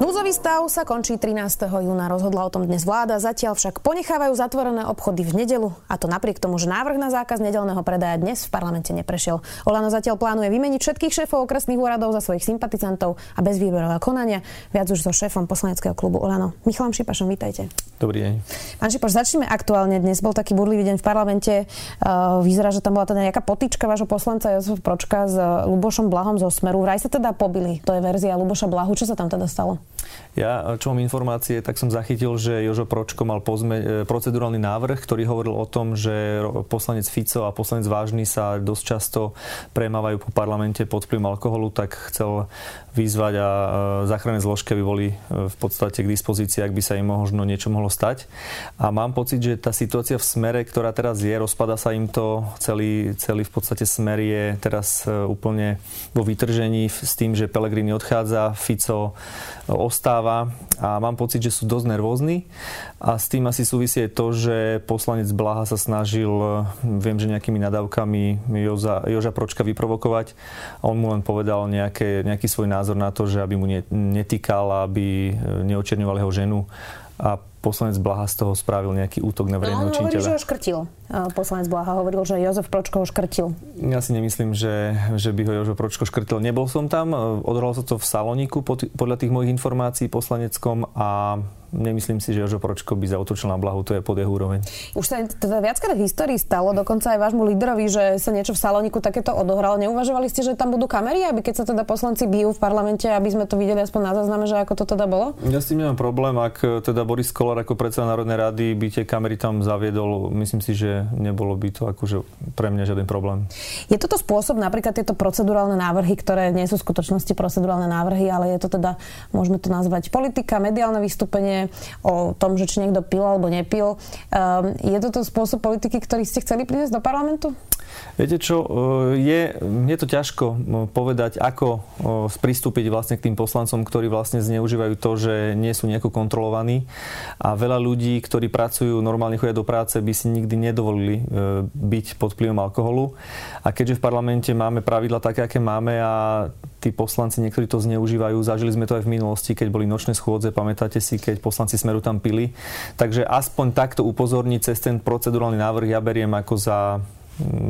Núzový stav sa končí 13. júna, rozhodla o tom dnes vláda, zatiaľ však ponechávajú zatvorené obchody v nedelu a to napriek tomu, že návrh na zákaz nedelného predaja dnes v parlamente neprešiel. Olano zatiaľ plánuje vymeniť všetkých šéfov okresných úradov za svojich sympatizantov a bez výberového konania. Viac už so šéfom poslaneckého klubu Olano. Michalom Šipašom, vítajte. Dobrý deň. Pán Šipoš, začneme aktuálne. Dnes bol taký burlivý deň v parlamente. Uh, vyzerá, že tam bola teda nejaká potička vášho poslanca Jozef Pročka s Lubošom Blahom zo Smeru. Vraj sa teda pobili. To je verzia Luboša Blahu. Čo sa tam teda stalo? Ja, čo mám informácie, tak som zachytil, že Jožo Pročko mal pozme, e, procedurálny návrh, ktorý hovoril o tom, že poslanec Fico a poslanec Vážny sa dosť často premávajú po parlamente pod vplyvom alkoholu, tak chcel vyzvať a e, záchranné zložky by boli e, v podstate k dispozícii, ak by sa im možno niečo mohlo stať. A mám pocit, že tá situácia v smere, ktorá teraz je, rozpada sa im to, celý, celý v podstate smer je teraz úplne vo vytržení s tým, že Pelegrini odchádza, Fico ostáva a mám pocit, že sú dosť nervózni. A s tým asi súvisí aj to, že poslanec Blaha sa snažil, viem, že nejakými nadávkami Joza, Joža Pročka vyprovokovať. A on mu len povedal nejaké, nejaký svoj názor na to, že aby mu netýkal, aby neočerňoval jeho ženu. A poslanec Blaha z toho spravil nejaký útok na verejného no, činiteľa. hovorí, že ho škrtil. Poslanec Blaha hovoril, že Jozef Pročko ho škrtil. Ja si nemyslím, že, že by ho Jozef Pročko škrtil. Nebol som tam, odhralo sa to v Saloniku podľa tých mojich informácií poslaneckom a nemyslím si, že Jožo Pročko by zautočil na blahu, to je pod jeho úroveň. Už sa teda viackrát v histórii stalo, dokonca aj vášmu lídrovi, že sa niečo v Saloniku takéto odohralo. Neuvažovali ste, že tam budú kamery, aby keď sa teda poslanci bijú v parlamente, aby sme to videli aspoň na zázname, že ako to teda bolo? Ja s tým nemám problém, ak teda Boris Kolár ako predseda Národnej rady by tie kamery tam zaviedol, myslím si, že nebolo by to akože pre mňa žiaden problém. Je toto spôsob, napríklad tieto procedurálne návrhy, ktoré nie sú v skutočnosti procedurálne návrhy, ale je to teda, môžeme to nazvať politika, mediálne vystúpenie, o tom, že či niekto pil alebo nepil. Um, je toto spôsob politiky, ktorý ste chceli priniesť do parlamentu? Viete čo, e, je, je to ťažko povedať, ako pristúpiť vlastne k tým poslancom, ktorí vlastne zneužívajú to, že nie sú nejako kontrolovaní a veľa ľudí, ktorí pracujú, normálne chodia do práce, by si nikdy nedovolili e, byť pod vplyvom alkoholu. A keďže v parlamente máme pravidla také, aké máme a tí poslanci niektorí to zneužívajú. Zažili sme to aj v minulosti, keď boli nočné schôdze, pamätáte si, keď poslanci Smeru tam pili. Takže aspoň takto upozorniť cez ten procedurálny návrh ja beriem ako za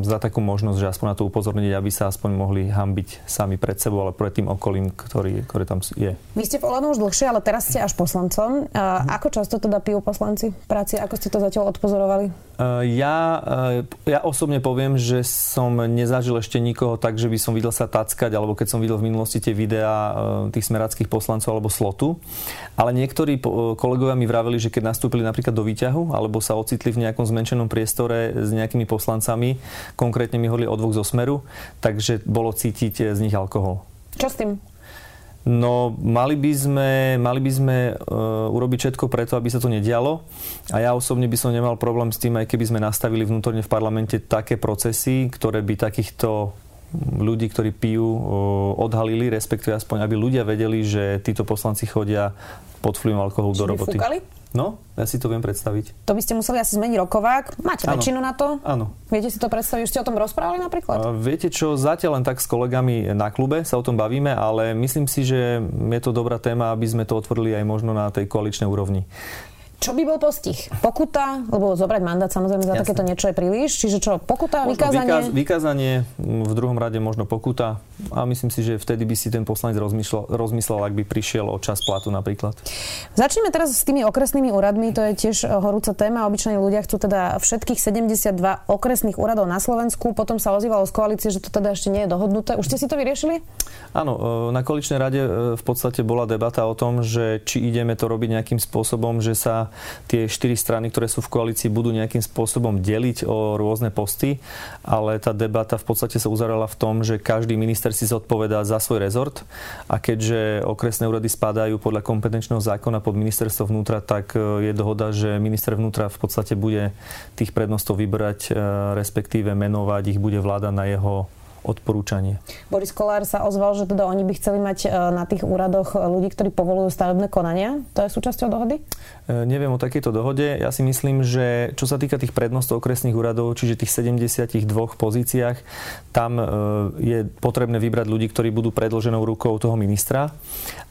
za takú možnosť, že aspoň na to upozorniť, aby sa aspoň mohli hambiť sami pred sebou, ale pred tým okolím, ktorý, ktorý tam je. Vy ste v Olano už dlhšie, ale teraz ste až poslancom. Uh, ako často teda pijú poslanci práci? Ako ste to zatiaľ odpozorovali? Uh, ja, uh, ja osobne poviem, že som nezažil ešte nikoho tak, že by som videl sa tackať, alebo keď som videl v minulosti tie videá tých smerackých poslancov alebo slotu. Ale niektorí kolegovia mi vraveli, že keď nastúpili napríklad do výťahu, alebo sa ocitli v nejakom zmenšenom priestore s nejakými poslancami, Konkrétne mi hovorili o dvoch zo Smeru, takže bolo cítiť z nich alkohol. Čo s tým? No, mali by sme, mali by sme uh, urobiť všetko preto, aby sa to nedialo. A ja osobne by som nemal problém s tým, aj keby sme nastavili vnútorne v parlamente také procesy, ktoré by takýchto ľudí, ktorí pijú, uh, odhalili, respektíve aspoň, aby ľudia vedeli, že títo poslanci chodia pod vplyvom alkoholu Či do roboty. Fúkali? No, ja si to viem predstaviť. To by ste museli asi zmeniť rokovák. Máte ano. väčšinu na to? Áno. Viete si to predstaviť? Už ste o tom rozprávali napríklad? Uh, viete čo, zatiaľ len tak s kolegami na klube sa o tom bavíme, ale myslím si, že je to dobrá téma, aby sme to otvorili aj možno na tej koaličnej úrovni. Čo by bol postih? Pokuta? Lebo zobrať mandát samozrejme za Jasne. takéto niečo je príliš. Čiže čo, pokuta, možno vykázanie? Vykáz, vykázanie, v druhom rade možno pokuta. A myslím si, že vtedy by si ten poslanec rozmýšľal, rozmyslel, ak by prišiel o čas platu napríklad. Začneme teraz s tými okresnými úradmi. To je tiež horúca téma. Obyčajní ľudia chcú teda všetkých 72 okresných úradov na Slovensku. Potom sa ozývalo z koalície, že to teda ešte nie je dohodnuté. Už ste si to vyriešili? Áno, e, na koaličnej rade e, v podstate bola debata o tom, že či ideme to robiť nejakým spôsobom, že sa tie štyri strany, ktoré sú v koalícii, budú nejakým spôsobom deliť o rôzne posty, ale tá debata v podstate sa uzavrela v tom, že každý minister si zodpovedá za svoj rezort a keďže okresné úrady spadajú podľa kompetenčného zákona pod ministerstvo vnútra, tak e, je dohoda, že minister vnútra v podstate bude tých prednostov vybrať, e, respektíve menovať, ich bude vláda na jeho odporúčanie. Boris Kolár sa ozval, že teda oni by chceli mať na tých úradoch ľudí, ktorí povolujú stavebné konania. To je súčasťou dohody? E, neviem o takejto dohode. Ja si myslím, že čo sa týka tých prednostov okresných úradov, čiže tých 72 pozíciách, tam e, je potrebné vybrať ľudí, ktorí budú predloženou rukou toho ministra,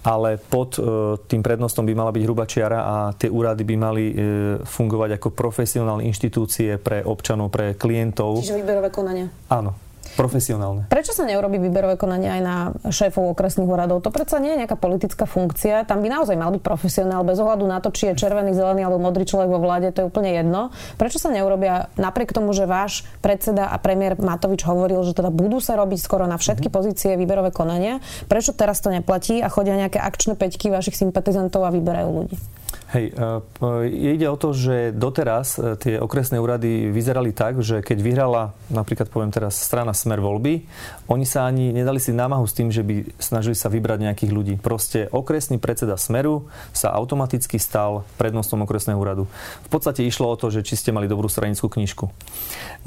ale pod e, tým prednostom by mala byť hruba čiara a tie úrady by mali fungovať ako profesionálne inštitúcie pre občanov, pre klientov. Čiže výberové konania. Áno profesionálne. Prečo sa neurobí výberové konanie aj na šéfov okresných úradov? To predsa nie je nejaká politická funkcia. Tam by naozaj mal byť profesionál bez ohľadu na to, či je červený, zelený alebo modrý človek vo vláde, to je úplne jedno. Prečo sa neurobia napriek tomu, že váš predseda a premiér Matovič hovoril, že teda budú sa robiť skoro na všetky mm-hmm. pozície výberové konania? Prečo teraz to neplatí a chodia nejaké akčné peťky vašich sympatizantov a vyberajú ľudí? Hej, e, ide o to, že doteraz e, tie okresné úrady vyzerali tak, že keď vyhrala, napríklad poviem teraz, strana Smer voľby, oni sa ani nedali si námahu s tým, že by snažili sa vybrať nejakých ľudí. Proste okresný predseda Smeru sa automaticky stal prednostom okresného úradu. V podstate išlo o to, že či ste mali dobrú stranickú knižku.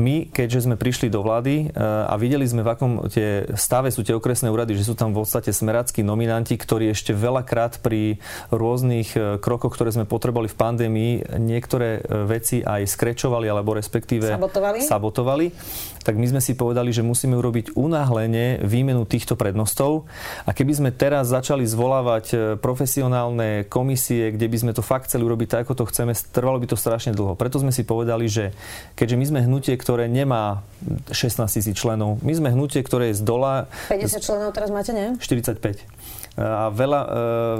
My, keďže sme prišli do vlády e, a videli sme, v akom tie stave sú tie okresné úrady, že sú tam v podstate smeráckí nominanti, ktorí ešte veľakrát pri rôznych krokoch, ktoré sme potrebovali v pandémii, niektoré e, veci aj skrečovali alebo respektíve sabotovali. sabotovali, tak my sme si povedali, že musíme urobiť unáhlenie výmenu týchto prednostov a keby sme teraz začali zvolávať e, profesionálne komisie, kde by sme to fakt chceli urobiť tak, ako to chceme, trvalo by to strašne dlho. Preto sme si povedali, že keďže my sme hnutie, ktoré nemá 16 tisíc členov, my sme hnutie, ktoré je z dola... 50 členov teraz máte, nie? 45 a veľa, e,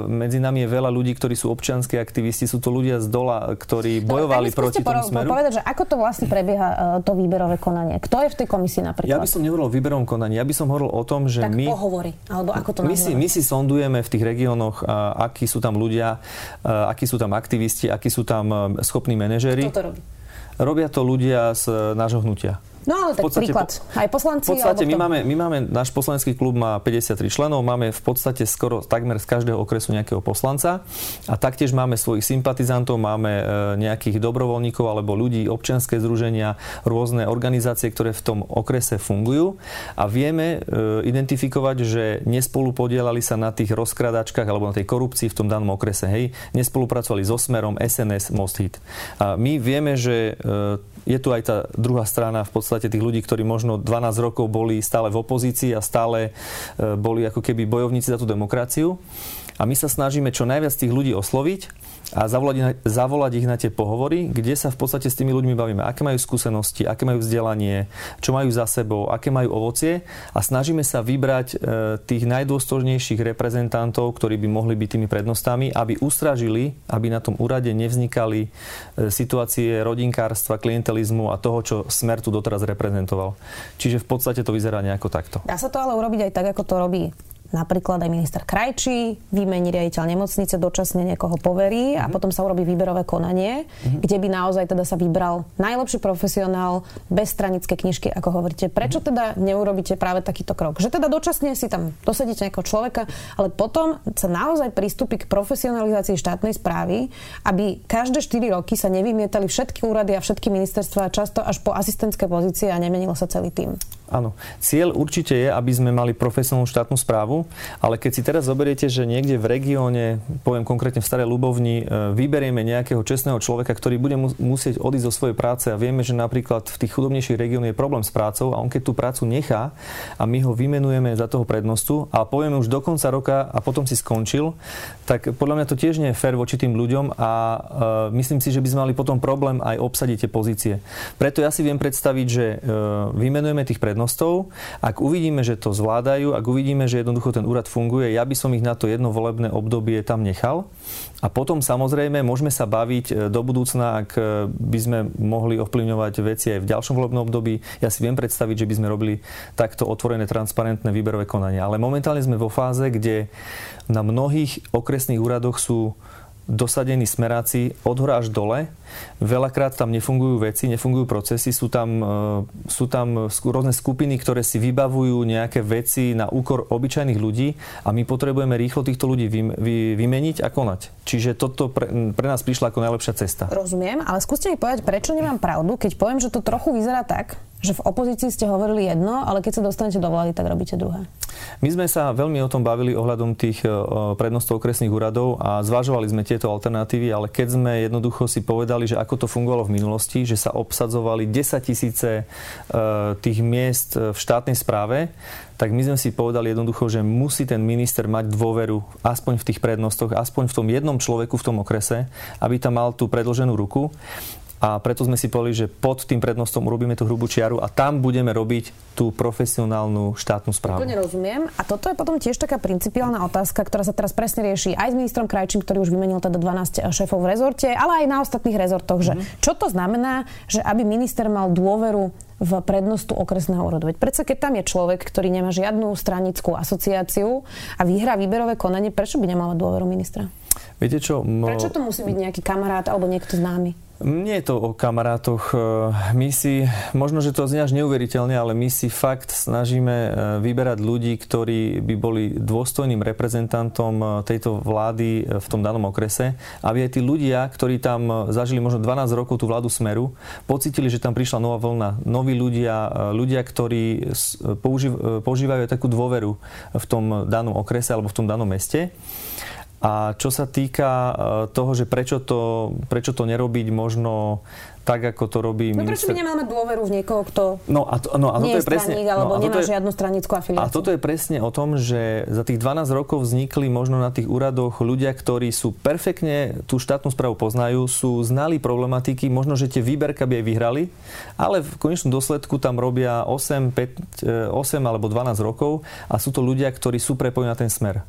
medzi nami je veľa ľudí, ktorí sú občianskí aktivisti, sú to ľudia z dola, ktorí bojovali no, proti tomu smeru. povedať, že ako to vlastne prebieha e, to výberové konanie? Kto je v tej komisii napríklad? Ja by som nehovoril o výberovom konaní, ja by som hovoril o tom, že tak my... hovorí, alebo ako to my si, my si sondujeme v tých regiónoch, akí sú tam ľudia, akí sú tam aktivisti, akí sú tam schopní manažéri. Kto to robí? Robia to ľudia z nášho hnutia. No ale tak podstate, príklad. Aj poslanci? V podstate my máme, my máme, náš poslanecký klub má 53 členov, máme v podstate skoro takmer z každého okresu nejakého poslanca a taktiež máme svojich sympatizantov, máme e, nejakých dobrovoľníkov alebo ľudí, občianské združenia, rôzne organizácie, ktoré v tom okrese fungujú a vieme e, identifikovať, že nespolu podielali sa na tých rozkradačkách alebo na tej korupcii v tom danom okrese. Hej, nespolupracovali so Smerom, SNS, Most Hit. A my vieme, že e, je tu aj tá druhá strana v podstate tých ľudí, ktorí možno 12 rokov boli stále v opozícii a stále e, boli ako keby bojovníci za tú demokraciu. A my sa snažíme čo najviac tých ľudí osloviť a zavolať, zavolať ich na tie pohovory, kde sa v podstate s tými ľuďmi bavíme, aké majú skúsenosti, aké majú vzdelanie, čo majú za sebou, aké majú ovocie a snažíme sa vybrať e, tých najdôstojnejších reprezentantov, ktorí by mohli byť tými prednostami, aby ustražili, aby na tom úrade nevznikali e, situácie rodinkárstva, klientelizmu a toho, čo Smer tu doteraz reprezentoval. Čiže v podstate to vyzerá nejako takto. Dá sa to ale urobiť aj tak, ako to robí napríklad aj minister Krajčí, vymení riaditeľ nemocnice, dočasne niekoho poverí a mhm. potom sa urobí výberové konanie, mm-hmm. kde by naozaj teda sa vybral najlepší profesionál bez stranické knižky, ako hovoríte. Prečo mm-hmm. teda neurobíte práve takýto krok? Že teda dočasne si tam dosedíte nejakého človeka, ale potom sa naozaj pristúpi k profesionalizácii štátnej správy, aby každé 4 roky sa nevymietali všetky úrady a všetky ministerstva často až po asistentské pozície a nemenilo sa celý tým. Áno. Cieľ určite je, aby sme mali profesionálnu štátnu správu, ale keď si teraz zoberiete, že niekde v regióne, poviem konkrétne v Starej Ľubovni, e, vyberieme nejakého čestného človeka, ktorý bude musieť odísť zo svojej práce a vieme, že napríklad v tých chudobnejších regiónoch je problém s prácou a on keď tú prácu nechá a my ho vymenujeme za toho prednostu a povieme už do konca roka a potom si skončil, tak podľa mňa to tiež nie je fér voči tým ľuďom a uh, myslím si, že by sme mali potom problém aj obsadiť tie pozície. Preto ja si viem predstaviť, že uh, vymenujeme tých prednostov prednostov. Ak uvidíme, že to zvládajú, ak uvidíme, že jednoducho ten úrad funguje, ja by som ich na to jedno volebné obdobie tam nechal. A potom samozrejme môžeme sa baviť e, do budúcna, ak e, by sme mohli ovplyvňovať veci aj v ďalšom volebnom období. Ja si viem predstaviť, že by sme robili takto otvorené, transparentné výberové konanie. Ale momentálne sme vo fáze, kde na mnohých okresných úradoch sú dosadení smeráci od hora až dole. Veľakrát tam nefungujú veci, nefungujú procesy, sú tam, e, sú tam rôzne skupiny, ktoré si vybavujú nejaké veci na úkor obyčajných ľudí a my potrebujeme rýchlo týchto ľudí vy, vy, vymeniť a konať. Čiže toto pre, pre nás prišla ako najlepšia cesta. Rozumiem, ale skúste mi povedať, prečo nemám pravdu, keď poviem, že to trochu vyzerá tak, že v opozícii ste hovorili jedno, ale keď sa dostanete do vlády, tak robíte druhé. My sme sa veľmi o tom bavili ohľadom tých e, prednostov okresných úradov a zvažovali sme tieto alternatívy, ale keď sme jednoducho si povedali, že ako to fungovalo v minulosti, že sa obsadzovali 10 tisíce e, tých miest v štátnej správe, tak my sme si povedali jednoducho, že musí ten minister mať dôveru aspoň v tých prednostoch, aspoň v tom jednom človeku v tom okrese, aby tam mal tú predloženú ruku a preto sme si povedali, že pod tým prednostom urobíme tú hrubú čiaru a tam budeme robiť tú profesionálnu štátnu správu. Úplne rozumiem. A toto je potom tiež taká principiálna otázka, ktorá sa teraz presne rieši aj s ministrom Krajčím, ktorý už vymenil teda 12 šéfov v rezorte, ale aj na ostatných rezortoch. Že mm-hmm. Čo to znamená, že aby minister mal dôveru v prednostu okresného úradu. Veď predsa, keď tam je človek, ktorý nemá žiadnu stranickú asociáciu a vyhrá výberové konanie, prečo by nemal dôveru ministra? Viete čo? Mo... Prečo to musí byť nejaký kamarát alebo niekto známy? Nie je to o kamarátoch. E, my si, možno, že to znie až neuveriteľne, ale my si fakt snažíme e, vyberať ľudí, ktorí by boli dôstojným reprezentantom e, tejto vlády v tom danom okrese, aby aj tí ľudia, ktorí tam zažili možno 12 rokov tú vládu Smeru, pocitili, že tam prišla nová vlna. Noví ľudia, ľudia, ktorí používajú takú dôveru v tom danom okrese alebo v tom danom meste. A čo sa týka e, toho, že prečo to, prečo to nerobiť možno tak, ako to robí no, minister... prečo by nemal mať dôveru v niekoho, kto no, a to, no, a nie je straník, presne, alebo no, nemá je, žiadnu stranickú afiliáciu. A toto je presne o tom, že za tých 12 rokov vznikli možno na tých úradoch ľudia, ktorí sú perfektne tú štátnu správu poznajú, sú znali problematiky, možno, že tie výberka by aj vyhrali, ale v konečnom dôsledku tam robia 8, 5, 8 alebo 12 rokov a sú to ľudia, ktorí sú prepojení na ten smer.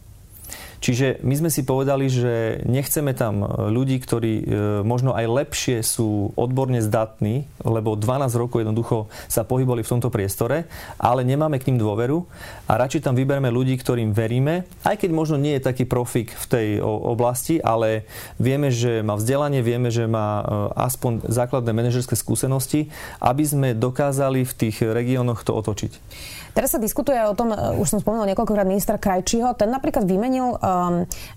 Čiže my sme si povedali, že nechceme tam ľudí, ktorí e, možno aj lepšie sú odborne zdatní, lebo 12 rokov jednoducho sa pohybovali v tomto priestore, ale nemáme k ním dôveru a radšej tam vybereme ľudí, ktorým veríme, aj keď možno nie je taký profik v tej oblasti, ale vieme, že má vzdelanie, vieme, že má e, aspoň základné manažerské skúsenosti, aby sme dokázali v tých regiónoch to otočiť. Teraz sa diskutuje o tom, e, už som spomenul niekoľkokrát ministra Krajčího, ten napríklad vymenil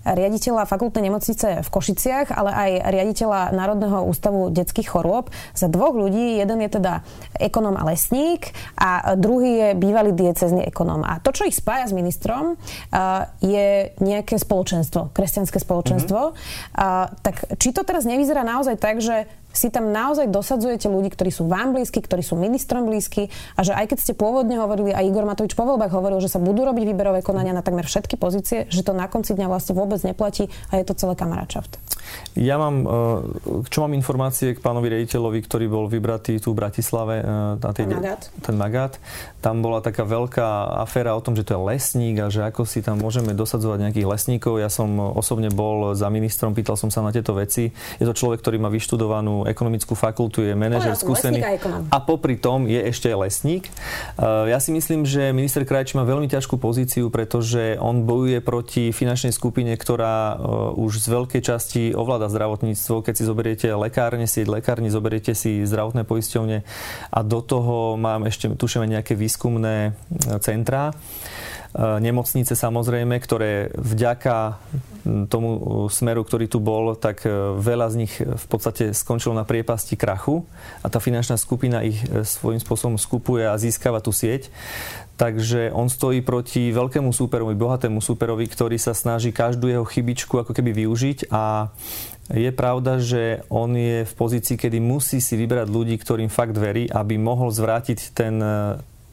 riaditeľa fakultnej nemocnice v Košiciach, ale aj riaditeľa Národného ústavu detských chorôb za dvoch ľudí. Jeden je teda ekonom a lesník a druhý je bývalý diecezný ekonom. A to, čo ich spája s ministrom, uh, je nejaké spoločenstvo, kresťanské spoločenstvo. Mm-hmm. Tak či to teraz nevyzerá naozaj tak, že si tam naozaj dosadzujete ľudí, ktorí sú vám blízki, ktorí sú ministrom blízki a že aj keď ste pôvodne hovorili, a Igor Matovič po voľbách hovoril, že sa budú robiť výberové konania na takmer všetky pozície, že to na konci dňa vlastne vôbec neplatí a je to celé kamaráčaft. Ja mám, e, čo mám informácie k pánovi rejiteľovi, ktorý bol vybratý tu v Bratislave e, na tej, magát. ten magát. Tam bola taká veľká aféra o tom, že to je lesník a že ako si tam môžeme dosadzovať nejakých lesníkov. Ja som osobne bol za ministrom, pýtal som sa na tieto veci. Je to človek, ktorý má vyštudovanú ekonomickú fakultu, je manažer skúsený a popri tom je ešte lesník. Eh, ja si myslím, že minister Krajčí má veľmi ťažkú pozíciu, pretože on bojuje proti finančnej skupine, ktorá už z veľkej časti ovláda zdravotníctvo. Keď si zoberiete lekárne, sieť lekárni, zoberiete si zdravotné poisťovne a do toho mám ešte, tušíme, nejaké výskumné centrá. E, nemocnice samozrejme, ktoré vďaka tomu smeru, ktorý tu bol, tak e, veľa z nich v podstate skončilo na priepasti krachu a tá finančná skupina ich svojím spôsobom skupuje a získava tú sieť. Takže on stojí proti veľkému súperovi, bohatému súperovi, ktorý sa snaží každú jeho chybičku ako keby využiť a je pravda, že on je v pozícii, kedy musí si vybrať ľudí, ktorým fakt verí, aby mohol zvrátiť ten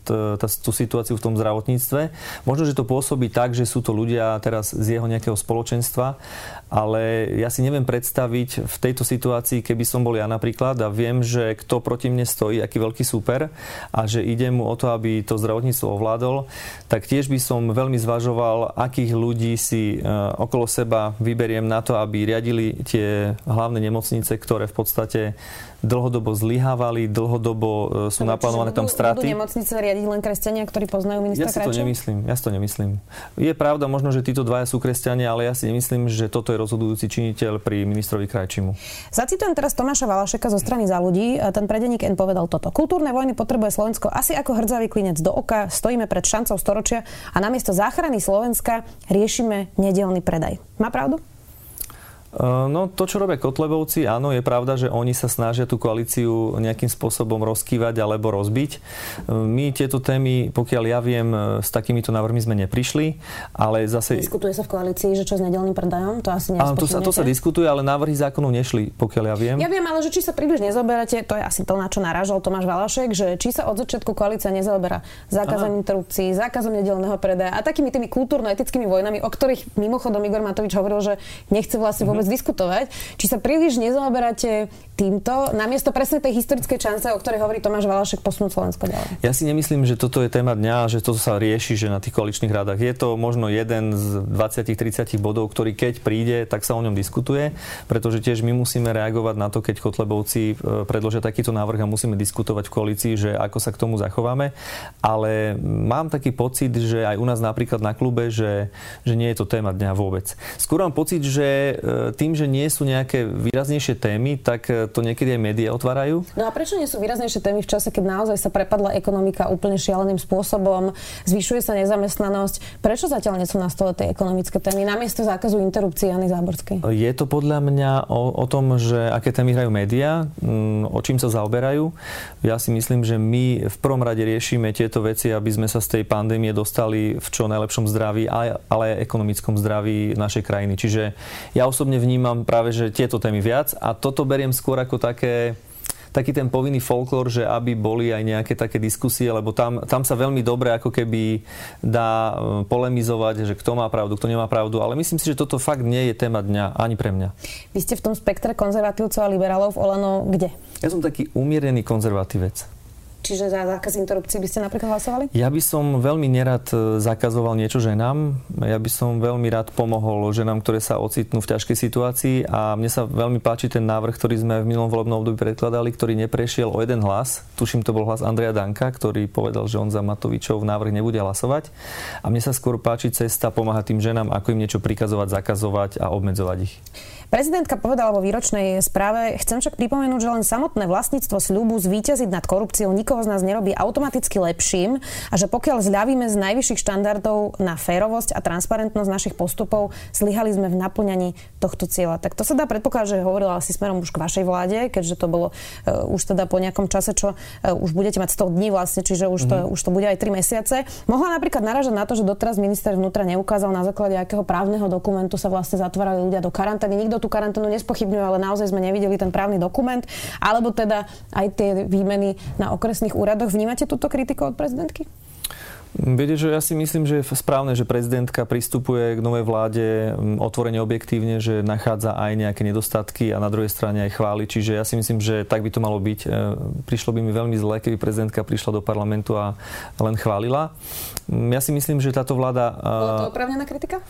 tá, tú situáciu v tom zdravotníctve. Možno, že to pôsobí tak, že sú to ľudia teraz z jeho nejakého spoločenstva, ale ja si neviem predstaviť v tejto situácii, keby som bol ja napríklad a viem, že kto proti mne stojí, aký veľký super a že ide mu o to, aby to zdravotníctvo ovládol, tak tiež by som veľmi zvažoval, akých ľudí si e, okolo seba vyberiem na to, aby riadili tie hlavné nemocnice, ktoré v podstate dlhodobo zlyhávali, dlhodobo e, sú naplánované tam straty. Budú nemocnice riadiť len kresťania, ktorí poznajú ministra Ja si to nemyslím. Ja si to nemyslím. Je pravda možno, že títo dvaja sú kresťania, ale ja si nemyslím, že toto je rozhodujúci činiteľ pri ministrovi Krajčimu. Zacitujem teraz Tomáša Valašeka zo strany za ľudí. Ten predeník N povedal toto. Kultúrne vojny potrebuje Slovensko asi ako hrdzavý klinec do oka. Stojíme pred šancou storočia a namiesto záchrany Slovenska riešime nedelný predaj. Má pravdu? No to, čo robia Kotlebovci, áno, je pravda, že oni sa snažia tú koalíciu nejakým spôsobom rozkývať alebo rozbiť. My tieto témy, pokiaľ ja viem, s takýmito návrhmi sme neprišli, ale zase... Diskutuje sa v koalícii, že čo s nedelným predajom? To asi Áno, to sa, to sa diskutuje, ale návrhy zákonov nešli, pokiaľ ja viem. Ja viem, ale že či sa príliš nezoberáte, to je asi to, na čo narážal Tomáš Valašek, že či sa od začiatku koalícia nezaoberá zákazom interrupcií, zákazom nedelného predaja a takými tými kultúrno-etickými vojnami, o ktorých mimochodom Igor Matovič hovoril, že nechce vlastne vôbec vôbec diskutovať. Či sa príliš nezaoberáte týmto, namiesto presne tej historickej čance, o ktorej hovorí Tomáš Valašek, posunúť Slovensko ďalej? Ja si nemyslím, že toto je téma dňa, že toto sa rieši že na tých koaličných radách. Je to možno jeden z 20-30 bodov, ktorý keď príde, tak sa o ňom diskutuje, pretože tiež my musíme reagovať na to, keď Kotlebovci e, predložia takýto návrh a musíme diskutovať v koalícii, že ako sa k tomu zachováme. Ale mám taký pocit, že aj u nás napríklad na klube, že, že nie je to téma dňa vôbec. Skôr mám pocit, že e, tým, že nie sú nejaké výraznejšie témy, tak e, to niekedy aj médiá otvárajú. No a prečo nie sú výraznejšie témy v čase, keď naozaj sa prepadla ekonomika úplne šialeným spôsobom, zvyšuje sa nezamestnanosť? Prečo zatiaľ nie sú na stole tie ekonomické témy namiesto zákazu interrupcií Jany Záborskej? Je to podľa mňa o, o tom, že aké témy hrajú médiá, mm, o čím sa zaoberajú. Ja si myslím, že my v prvom rade riešime tieto veci, aby sme sa z tej pandémie dostali v čo najlepšom zdraví, ale aj ekonomickom zdraví našej krajiny. Čiže ja osobne vnímam práve, že tieto témy viac a toto beriem skôr ako také taký ten povinný folklór, že aby boli aj nejaké také diskusie, lebo tam, tam sa veľmi dobre ako keby dá e, polemizovať, že kto má pravdu, kto nemá pravdu, ale myslím si, že toto fakt nie je téma dňa ani pre mňa. Vy ste v tom spektre konzervatívcov a liberálov v Olano kde? Ja som taký umierený konzervatívec. Čiže za zákaz interrupcií by ste napríklad hlasovali? Ja by som veľmi nerad e, zakazoval niečo ženám. Ja by som veľmi rád pomohol ženám, ktoré sa ocitnú v ťažkej situácii a mne sa veľmi páči ten návrh, ktorý sme v minulom volebnom období predkladali, ktorý neprešiel o jeden hlas. Tuším, to bol hlas Andreja Danka, ktorý povedal, že on za Matovičov návrh nebude hlasovať. A mne sa skôr páči cesta pomáhať tým ženám, ako im niečo prikazovať, zakazovať a obmedzovať ich. Prezidentka povedala vo výročnej správe, chcem však pripomenúť, že len samotné vlastníctvo sľubu zvíťaziť nad korupciou nikoho z nás nerobí automaticky lepším a že pokiaľ zľavíme z najvyšších štandardov na férovosť a transparentnosť našich postupov, zlyhali sme v naplňaní tohto cieľa. Tak to sa dá predpokladať, že hovorila asi smerom už k vašej vláde, keďže to bolo uh, už teda po nejakom čase, čo uh, už budete mať 100 dní vlastne, čiže už to, mm-hmm. už to bude aj 3 mesiace. Mohla napríklad naražať na to, že doteraz minister vnútra neukázal na základe akého právneho dokumentu sa vlastne zatvárali ľudia do karantény. Nikto nikto tú karanténu nespochybňuje, ale naozaj sme nevideli ten právny dokument, alebo teda aj tie výmeny na okresných úradoch. Vnímate túto kritiku od prezidentky? Viete, že ja si myslím, že je správne, že prezidentka pristupuje k novej vláde otvorene objektívne, že nachádza aj nejaké nedostatky a na druhej strane aj chváli. Čiže ja si myslím, že tak by to malo byť. E, prišlo by mi veľmi zle, keby prezidentka prišla do parlamentu a len chválila. Ja si myslím, že táto vláda... Bola to opravnená kritika?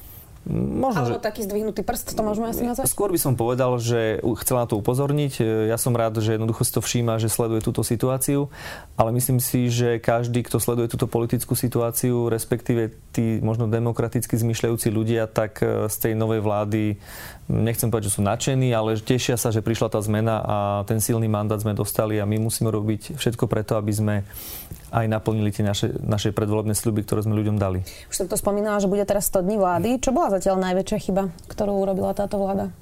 Možno, Alebo že... taký zdvihnutý prst, to môžeme asi nazvať? Skôr by som povedal, že chcela na to upozorniť. Ja som rád, že jednoducho si to všíma, že sleduje túto situáciu, ale myslím si, že každý, kto sleduje túto politickú situáciu, respektíve tí možno demokraticky zmyšľajúci ľudia, tak e, z tej novej vlády nechcem povedať, že sú nadšení, ale tešia sa, že prišla tá zmena a ten silný mandát sme dostali a my musíme robiť všetko preto, aby sme aj naplnili tie naše, naše predvolebné sľuby, ktoré sme ľuďom dali. Už som to spomínala, že bude teraz 100 dní vlády. Čo bola zatiaľ najväčšia chyba, ktorú urobila táto vláda?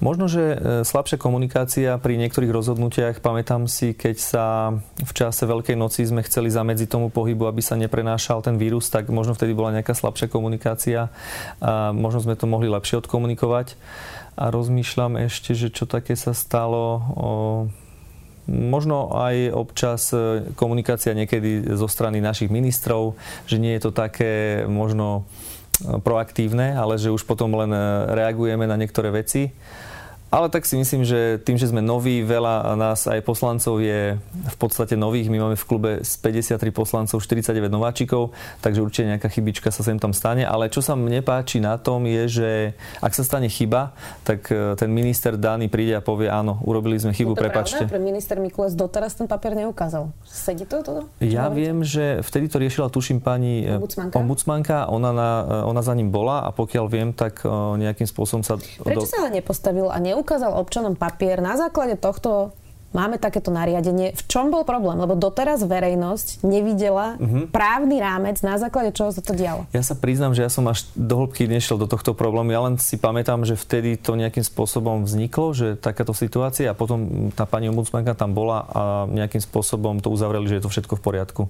Možno, že e, slabšia komunikácia pri niektorých rozhodnutiach. Pamätám si, keď sa v čase Veľkej noci sme chceli zamedziť tomu pohybu, aby sa neprenášal ten vírus, tak možno vtedy bola nejaká slabšia komunikácia. A možno sme to mohli lepšie odkomunikovať. A rozmýšľam ešte, že čo také sa stalo. O, možno aj občas e, komunikácia niekedy zo strany našich ministrov, že nie je to také možno e, proaktívne, ale že už potom len reagujeme na niektoré veci. Ale tak si myslím, že tým, že sme noví, veľa nás aj poslancov je v podstate nových. My máme v klube z 53 poslancov 49 nováčikov, takže určite nejaká chybička sa sem tam stane. Ale čo sa mne páči na tom je, že ak sa stane chyba, tak e, ten minister Dány príde a povie, áno, urobili sme chybu, to prepačte. Pravda? Pre minister Mikules doteraz ten papier neukázal. Sedí to toto? Ja viem, že vtedy to riešila, tuším, pani e, ombudsmanka. ombudsmanka. Ona, na, e, ona za ním bola a pokiaľ viem, tak nejakým spôsobom sa... Prečo do... sa ale nepostavil a neukázal? Ukázal občanom papier na základe tohto máme takéto nariadenie. V čom bol problém? Lebo doteraz verejnosť nevidela uh-huh. právny rámec, na základe čoho sa to dialo. Ja sa priznám, že ja som až do hĺbky nešiel do tohto problému. Ja len si pamätám, že vtedy to nejakým spôsobom vzniklo, že takáto situácia a potom tá pani ombudsmanka tam bola a nejakým spôsobom to uzavreli, že je to všetko v poriadku.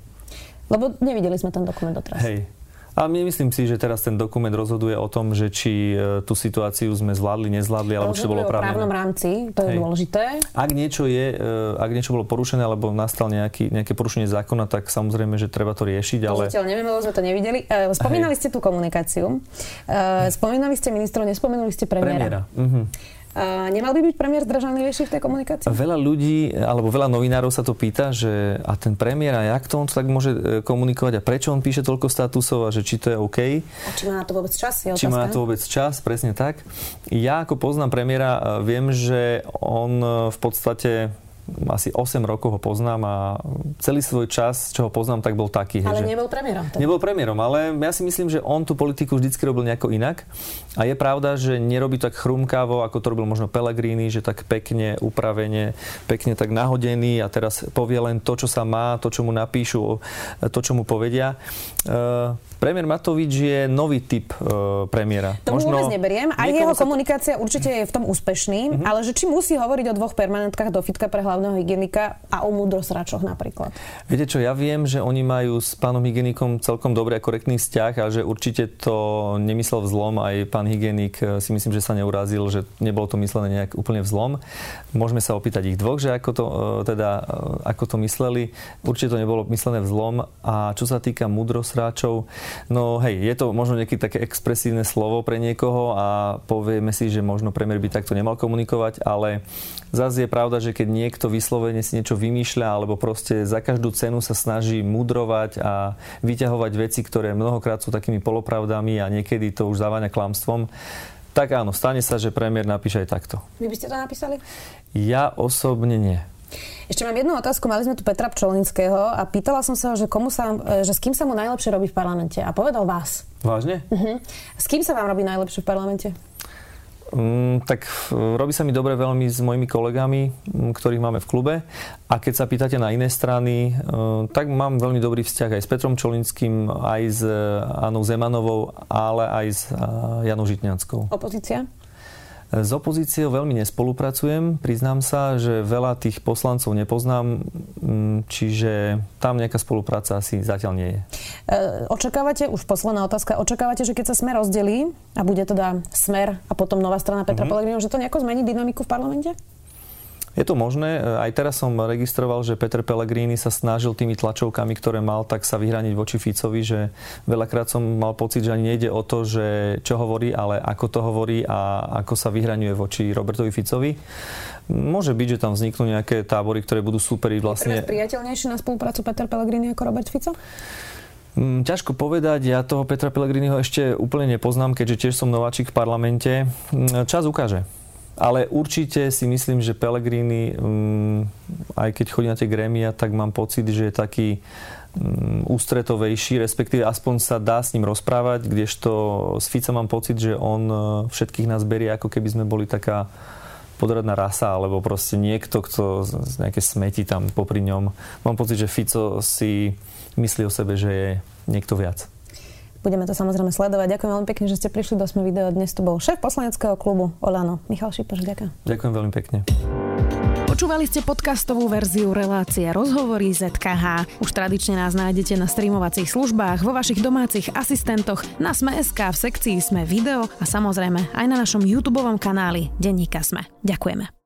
Lebo nevideli sme ten dokument doteraz. Hej, ale myslím si, že teraz ten dokument rozhoduje o tom, že či e, tú situáciu sme zvládli, nezvládli, alebo či to bolo právne. právnom rámci, to je Hej. dôležité. Ak niečo, je, e, ak niečo bolo porušené, alebo nastal nejaký, nejaké porušenie zákona, tak samozrejme, že treba to riešiť. Ale... Zatiaľ neviem, lebo sme to nevideli. E, spomínali Hej. ste tú komunikáciu. Spomínali ste ministrov, nespomenuli ste premiéra. premiéra. Mhm. A nemal by byť premiér zdržanlivejší v tej komunikácii? Veľa ľudí, alebo veľa novinárov sa to pýta, že a ten premiér, a jak to on tak môže e, komunikovať a prečo on píše toľko statusov a že či to je OK. A či má na to vôbec čas? Je či má na to vôbec čas, presne tak. Ja ako poznám premiéra, e, viem, že on e, v podstate asi 8 rokov ho poznám a celý svoj čas, čo ho poznám, tak bol taký. Ale že... nebol premiérom. Teda. Nebol premiérom, ale ja si myslím, že on tú politiku vždycky robil nejako inak. A je pravda, že nerobí tak chrumkávo, ako to robil možno Pellegrini, že tak pekne, upravene, pekne tak nahodený a teraz povie len to, čo sa má, to, čo mu napíšu, to, čo mu povedia. Uh, Premiér Matovič je nový typ uh, premiéra. To Možno vôbec neberiem. Aj jeho komunikácia určite je v tom úspešný, mm-hmm. ale že či musí hovoriť o dvoch permanentkách do fitka pre hlavného hygienika a o múdrosračoch napríklad. Viete čo, ja viem, že oni majú s pánom hygienikom celkom dobrý a korektný vzťah a že určite to nemyslel vzlom. Aj pán hygienik eh, si myslím, že sa neurazil, že nebolo to myslené nejak úplne vzlom. Môžeme sa opýtať ich dvoch, že ako to, eh, teda, ako to mysleli. Určite to nebolo myslené vzlom. A čo sa týka múdrosráčov, No hej, je to možno nejaké také expresívne slovo pre niekoho a povieme si, že možno premiér by takto nemal komunikovať, ale zase je pravda, že keď niekto vyslovene si niečo vymýšľa alebo proste za každú cenu sa snaží mudrovať a vyťahovať veci, ktoré mnohokrát sú takými polopravdami a niekedy to už závaňa klamstvom, tak áno, stane sa, že premiér napíše aj takto. Vy by ste to napísali? Ja osobne nie. Ešte mám jednu otázku. Mali sme tu Petra Pčolinského a pýtala som sa, že, komu sa, e, že s kým sa mu najlepšie robí v parlamente. A povedal vás. Vážne? Uh-huh. S kým sa vám robí najlepšie v parlamente? Mm, tak robí sa mi dobre veľmi s mojimi kolegami, ktorých máme v klube. A keď sa pýtate na iné strany, e, tak mám veľmi dobrý vzťah aj s Petrom Čolinským, aj s Anou Zemanovou, ale aj s Janou Žitňanskou. Opozícia? S opozíciou veľmi nespolupracujem, priznám sa, že veľa tých poslancov nepoznám, mm, čiže tam nejaká spolupráca asi zatiaľ nie je. E, očakávate, už posledná otázka, očakávate, že keď sa Smer rozdelí a bude teda Smer a potom nová strana Petra mm-hmm. Pellegrino, že to nejako zmení dynamiku v parlamente? Je to možné. Aj teraz som registroval, že Peter Pellegrini sa snažil tými tlačovkami, ktoré mal, tak sa vyhraniť voči Ficovi, že veľakrát som mal pocit, že ani nejde o to, že čo hovorí, ale ako to hovorí a ako sa vyhraňuje voči Robertovi Ficovi. Môže byť, že tam vzniknú nejaké tábory, ktoré budú superiť vlastne... Je priateľnejšie na spoluprácu Peter Pellegrini ako Robert Fico? Mm, ťažko povedať, ja toho Petra Pellegriniho ešte úplne nepoznám, keďže tiež som nováčik v parlamente. Mm, čas ukáže. Ale určite si myslím, že Pellegrini, um, aj keď chodí na tie grémia, tak mám pocit, že je taký um, ústretovejší, respektíve aspoň sa dá s ním rozprávať, kdežto s Fica mám pocit, že on uh, všetkých nás berie, ako keby sme boli taká podradná rasa, alebo proste niekto, kto nejaké smeti tam popri ňom. Mám pocit, že Fico si myslí o sebe, že je niekto viac. Budeme to samozrejme sledovať. Ďakujem veľmi pekne, že ste prišli do Sme video. Dnes tu bol šéf poslaneckého klubu Olano. Michal Šipoš, ďakujem. Ďakujem veľmi pekne. Počúvali ste podcastovú verziu relácie Rozhovory ZKH. Už tradične nás nájdete na streamovacích službách, vo vašich domácich asistentoch, na Sme.sk, v sekcii Sme video a samozrejme aj na našom YouTube kanáli Denníka Sme. Ďakujeme.